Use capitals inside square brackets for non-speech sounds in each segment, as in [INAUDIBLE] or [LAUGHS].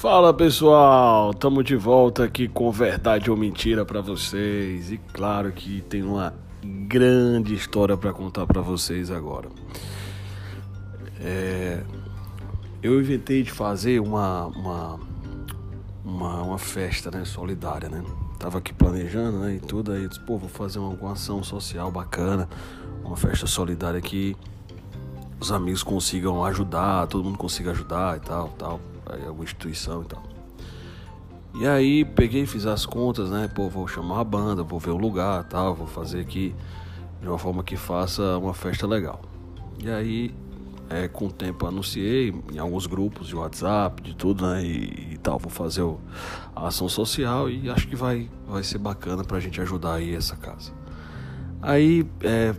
Fala pessoal, estamos de volta aqui com verdade ou mentira para vocês e claro que tem uma grande história para contar para vocês agora. É, eu inventei de fazer uma, uma, uma, uma, festa né, solidária, né? Tava aqui planejando né, e tudo, aí disse, pô, vou fazer uma, uma ação social bacana, uma festa solidária aqui os amigos consigam ajudar, todo mundo consiga ajudar e tal, tal alguma instituição e tal. E aí peguei, fiz as contas, né? Pô, vou chamar a banda, vou ver o lugar, tal, vou fazer aqui de uma forma que faça uma festa legal. E aí, é, com o tempo anunciei em alguns grupos de WhatsApp, de tudo, né? E, e tal, vou fazer o, a ação social e acho que vai, vai ser bacana pra gente ajudar aí essa casa. Aí é,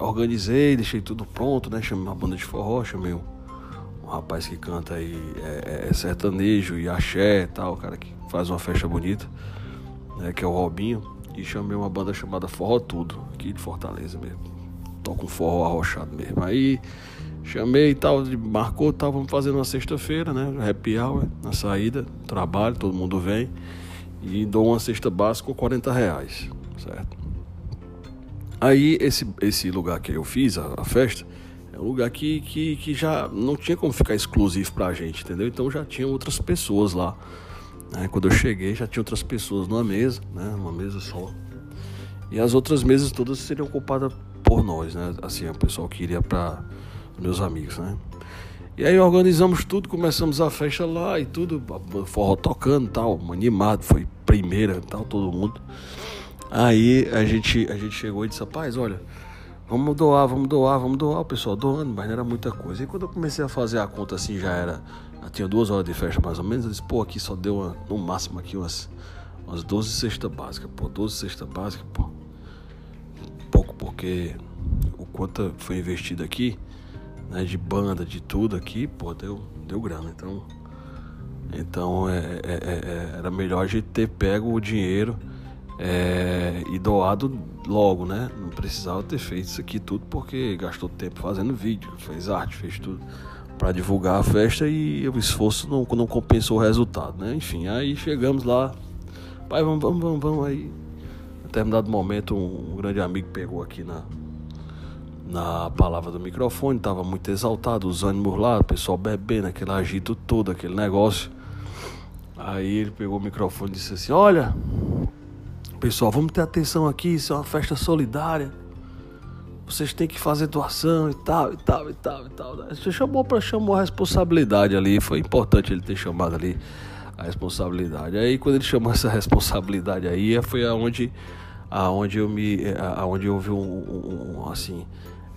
organizei, deixei tudo pronto, né? Chamei uma banda de forró, chamei um rapaz que canta aí é, é, é sertanejo e axé e tal, cara que faz uma festa bonita, né, que é o Robinho. E chamei uma banda chamada Forró Tudo, aqui de Fortaleza mesmo. Toca um forró arrochado mesmo. Aí chamei e tal, marcou, tal, vamos fazer na sexta-feira, né? Happy hour, na saída, trabalho, todo mundo vem. E dou uma cesta básica com 40 reais, certo? Aí esse, esse lugar que eu fiz, a, a festa, um lugar que, que, que já não tinha como ficar exclusivo pra gente, entendeu? Então já tinha outras pessoas lá. Né? Quando eu cheguei, já tinha outras pessoas numa mesa, né? Uma mesa só. E as outras mesas todas seriam ocupadas por nós, né? Assim, o pessoal que iria para meus amigos, né? E aí organizamos tudo, começamos a festa lá e tudo, forró tocando tal, animado, foi primeira tal, todo mundo. Aí a gente, a gente chegou e disse, rapaz, olha, Vamos doar, vamos doar, vamos doar, o pessoal doando, mas não era muita coisa. E quando eu comecei a fazer a conta assim, já era. Já tinha duas horas de festa mais ou menos. Eu disse, pô, aqui só deu uma, no máximo aqui umas, umas 12 cestas básicas, pô, 12 cestas básicas, pô. Pouco porque o quanto foi investido aqui, né, de banda, de tudo aqui, pô, deu, deu grana. Então, então é, é, é, é era melhor a gente ter pego o dinheiro é, e doado logo, né? Não precisava ter feito isso aqui tudo porque gastou tempo fazendo vídeo, fez arte, fez tudo para divulgar a festa e o esforço não, não compensou o resultado, né? Enfim, aí chegamos lá, pai, vamos, vamos, vamos, vamos aí. Em determinado momento, um, um grande amigo pegou aqui na, na palavra do microfone, estava muito exaltado, os ânimos lá, o pessoal bebendo, aquele agito todo, aquele negócio. Aí ele pegou o microfone e disse assim: Olha, Pessoal, vamos ter atenção aqui, isso é uma festa solidária. Vocês têm que fazer doação e tal, e tal, e tal, e tal. Você chamou para chamar a responsabilidade ali, foi importante ele ter chamado ali a responsabilidade. Aí quando ele chamou essa [LAUGHS] responsabilidade aí, foi aonde aonde eu me aonde houve um, um assim,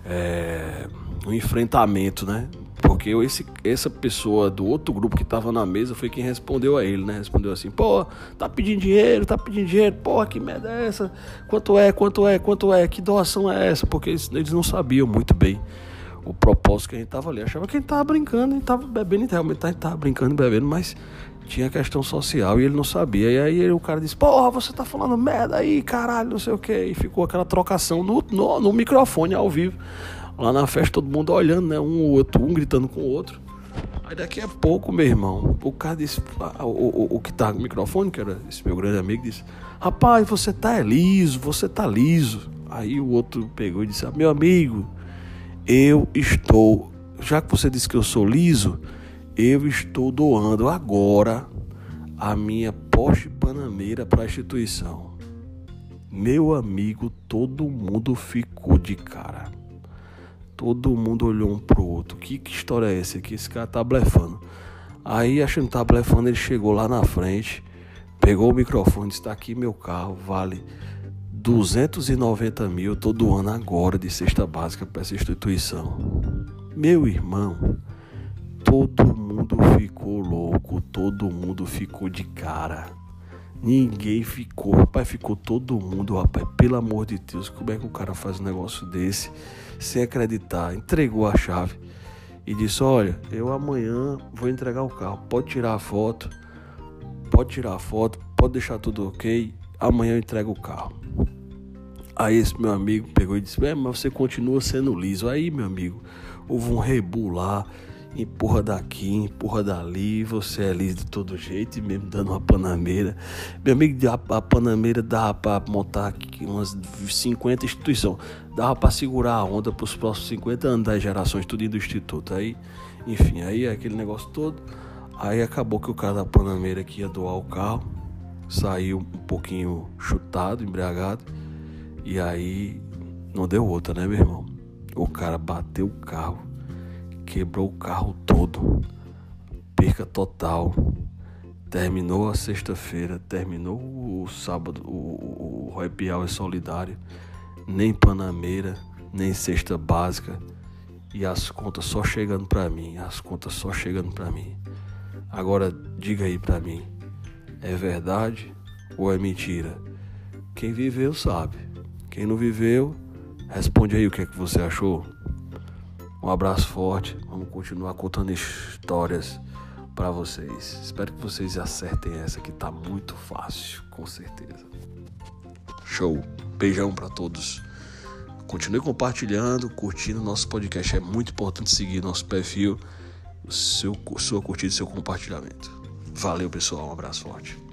é, um enfrentamento, né? Porque esse, essa pessoa do outro grupo que estava na mesa foi quem respondeu a ele, né? Respondeu assim: pô, tá pedindo dinheiro, tá pedindo dinheiro, pô, que merda é essa? Quanto é, quanto é, quanto é? Que doação é essa? Porque eles, eles não sabiam muito bem o propósito que a gente tava ali. Achava que a gente tava brincando, a gente tava bebendo, realmente a gente tava brincando e bebendo, mas tinha questão social e ele não sabia. E aí o cara disse: Porra, você tá falando merda aí, caralho, não sei o que. E ficou aquela trocação no, no, no microfone ao vivo. Lá na festa todo mundo olhando, né? Um outro, um gritando com o outro. Aí daqui a pouco, meu irmão, o cara disse, o, o, o que tá no microfone, que era esse meu grande amigo, disse: Rapaz, você tá liso, você tá liso. Aí o outro pegou e disse: ah, Meu amigo, eu estou, já que você disse que eu sou liso, eu estou doando agora a minha Porsche Panameira para a instituição. Meu amigo, todo mundo ficou de cara. Todo mundo olhou um pro outro. Que, que história é essa aqui? Esse cara tá blefando. Aí, achando que tá blefando, ele chegou lá na frente, pegou o microfone, disse: Tá aqui meu carro, vale 290 mil todo ano agora de cesta básica para essa instituição. Meu irmão, todo mundo ficou louco, todo mundo ficou de cara. Ninguém ficou, rapaz, ficou todo mundo, rapaz, pelo amor de Deus, como é que o cara faz um negócio desse sem acreditar? Entregou a chave e disse: Olha, eu amanhã vou entregar o carro, pode tirar a foto, pode tirar a foto, pode deixar tudo ok, amanhã eu entrego o carro. Aí esse meu amigo pegou e disse: É, mas você continua sendo liso. Aí, meu amigo, houve um rebu lá empurra daqui, empurra dali, você é liso de todo jeito, e mesmo dando uma panameira. Meu amigo, a, a panameira dava para montar aqui umas 50 instituições, dava para segurar a onda para os próximos 50 anos das gerações, tudo do instituto. Aí, enfim, aí aquele negócio todo. Aí acabou que o cara da panameira que ia doar o carro saiu um pouquinho chutado, embriagado, e aí não deu outra, né, meu irmão? O cara bateu o carro quebrou o carro todo, perca total. Terminou a sexta-feira, terminou o sábado, o, o happy hour solidário, nem Panameira, nem cesta básica e as contas só chegando para mim, as contas só chegando para mim. Agora diga aí para mim, é verdade ou é mentira? Quem viveu sabe. Quem não viveu, responde aí o que é que você achou. Um abraço forte. Vamos continuar contando histórias para vocês. Espero que vocês acertem essa que tá muito fácil, com certeza. Show. Beijão para todos. Continue compartilhando, curtindo nosso podcast. É muito importante seguir nosso perfil, seu, sua curtida e seu compartilhamento. Valeu, pessoal. Um abraço forte.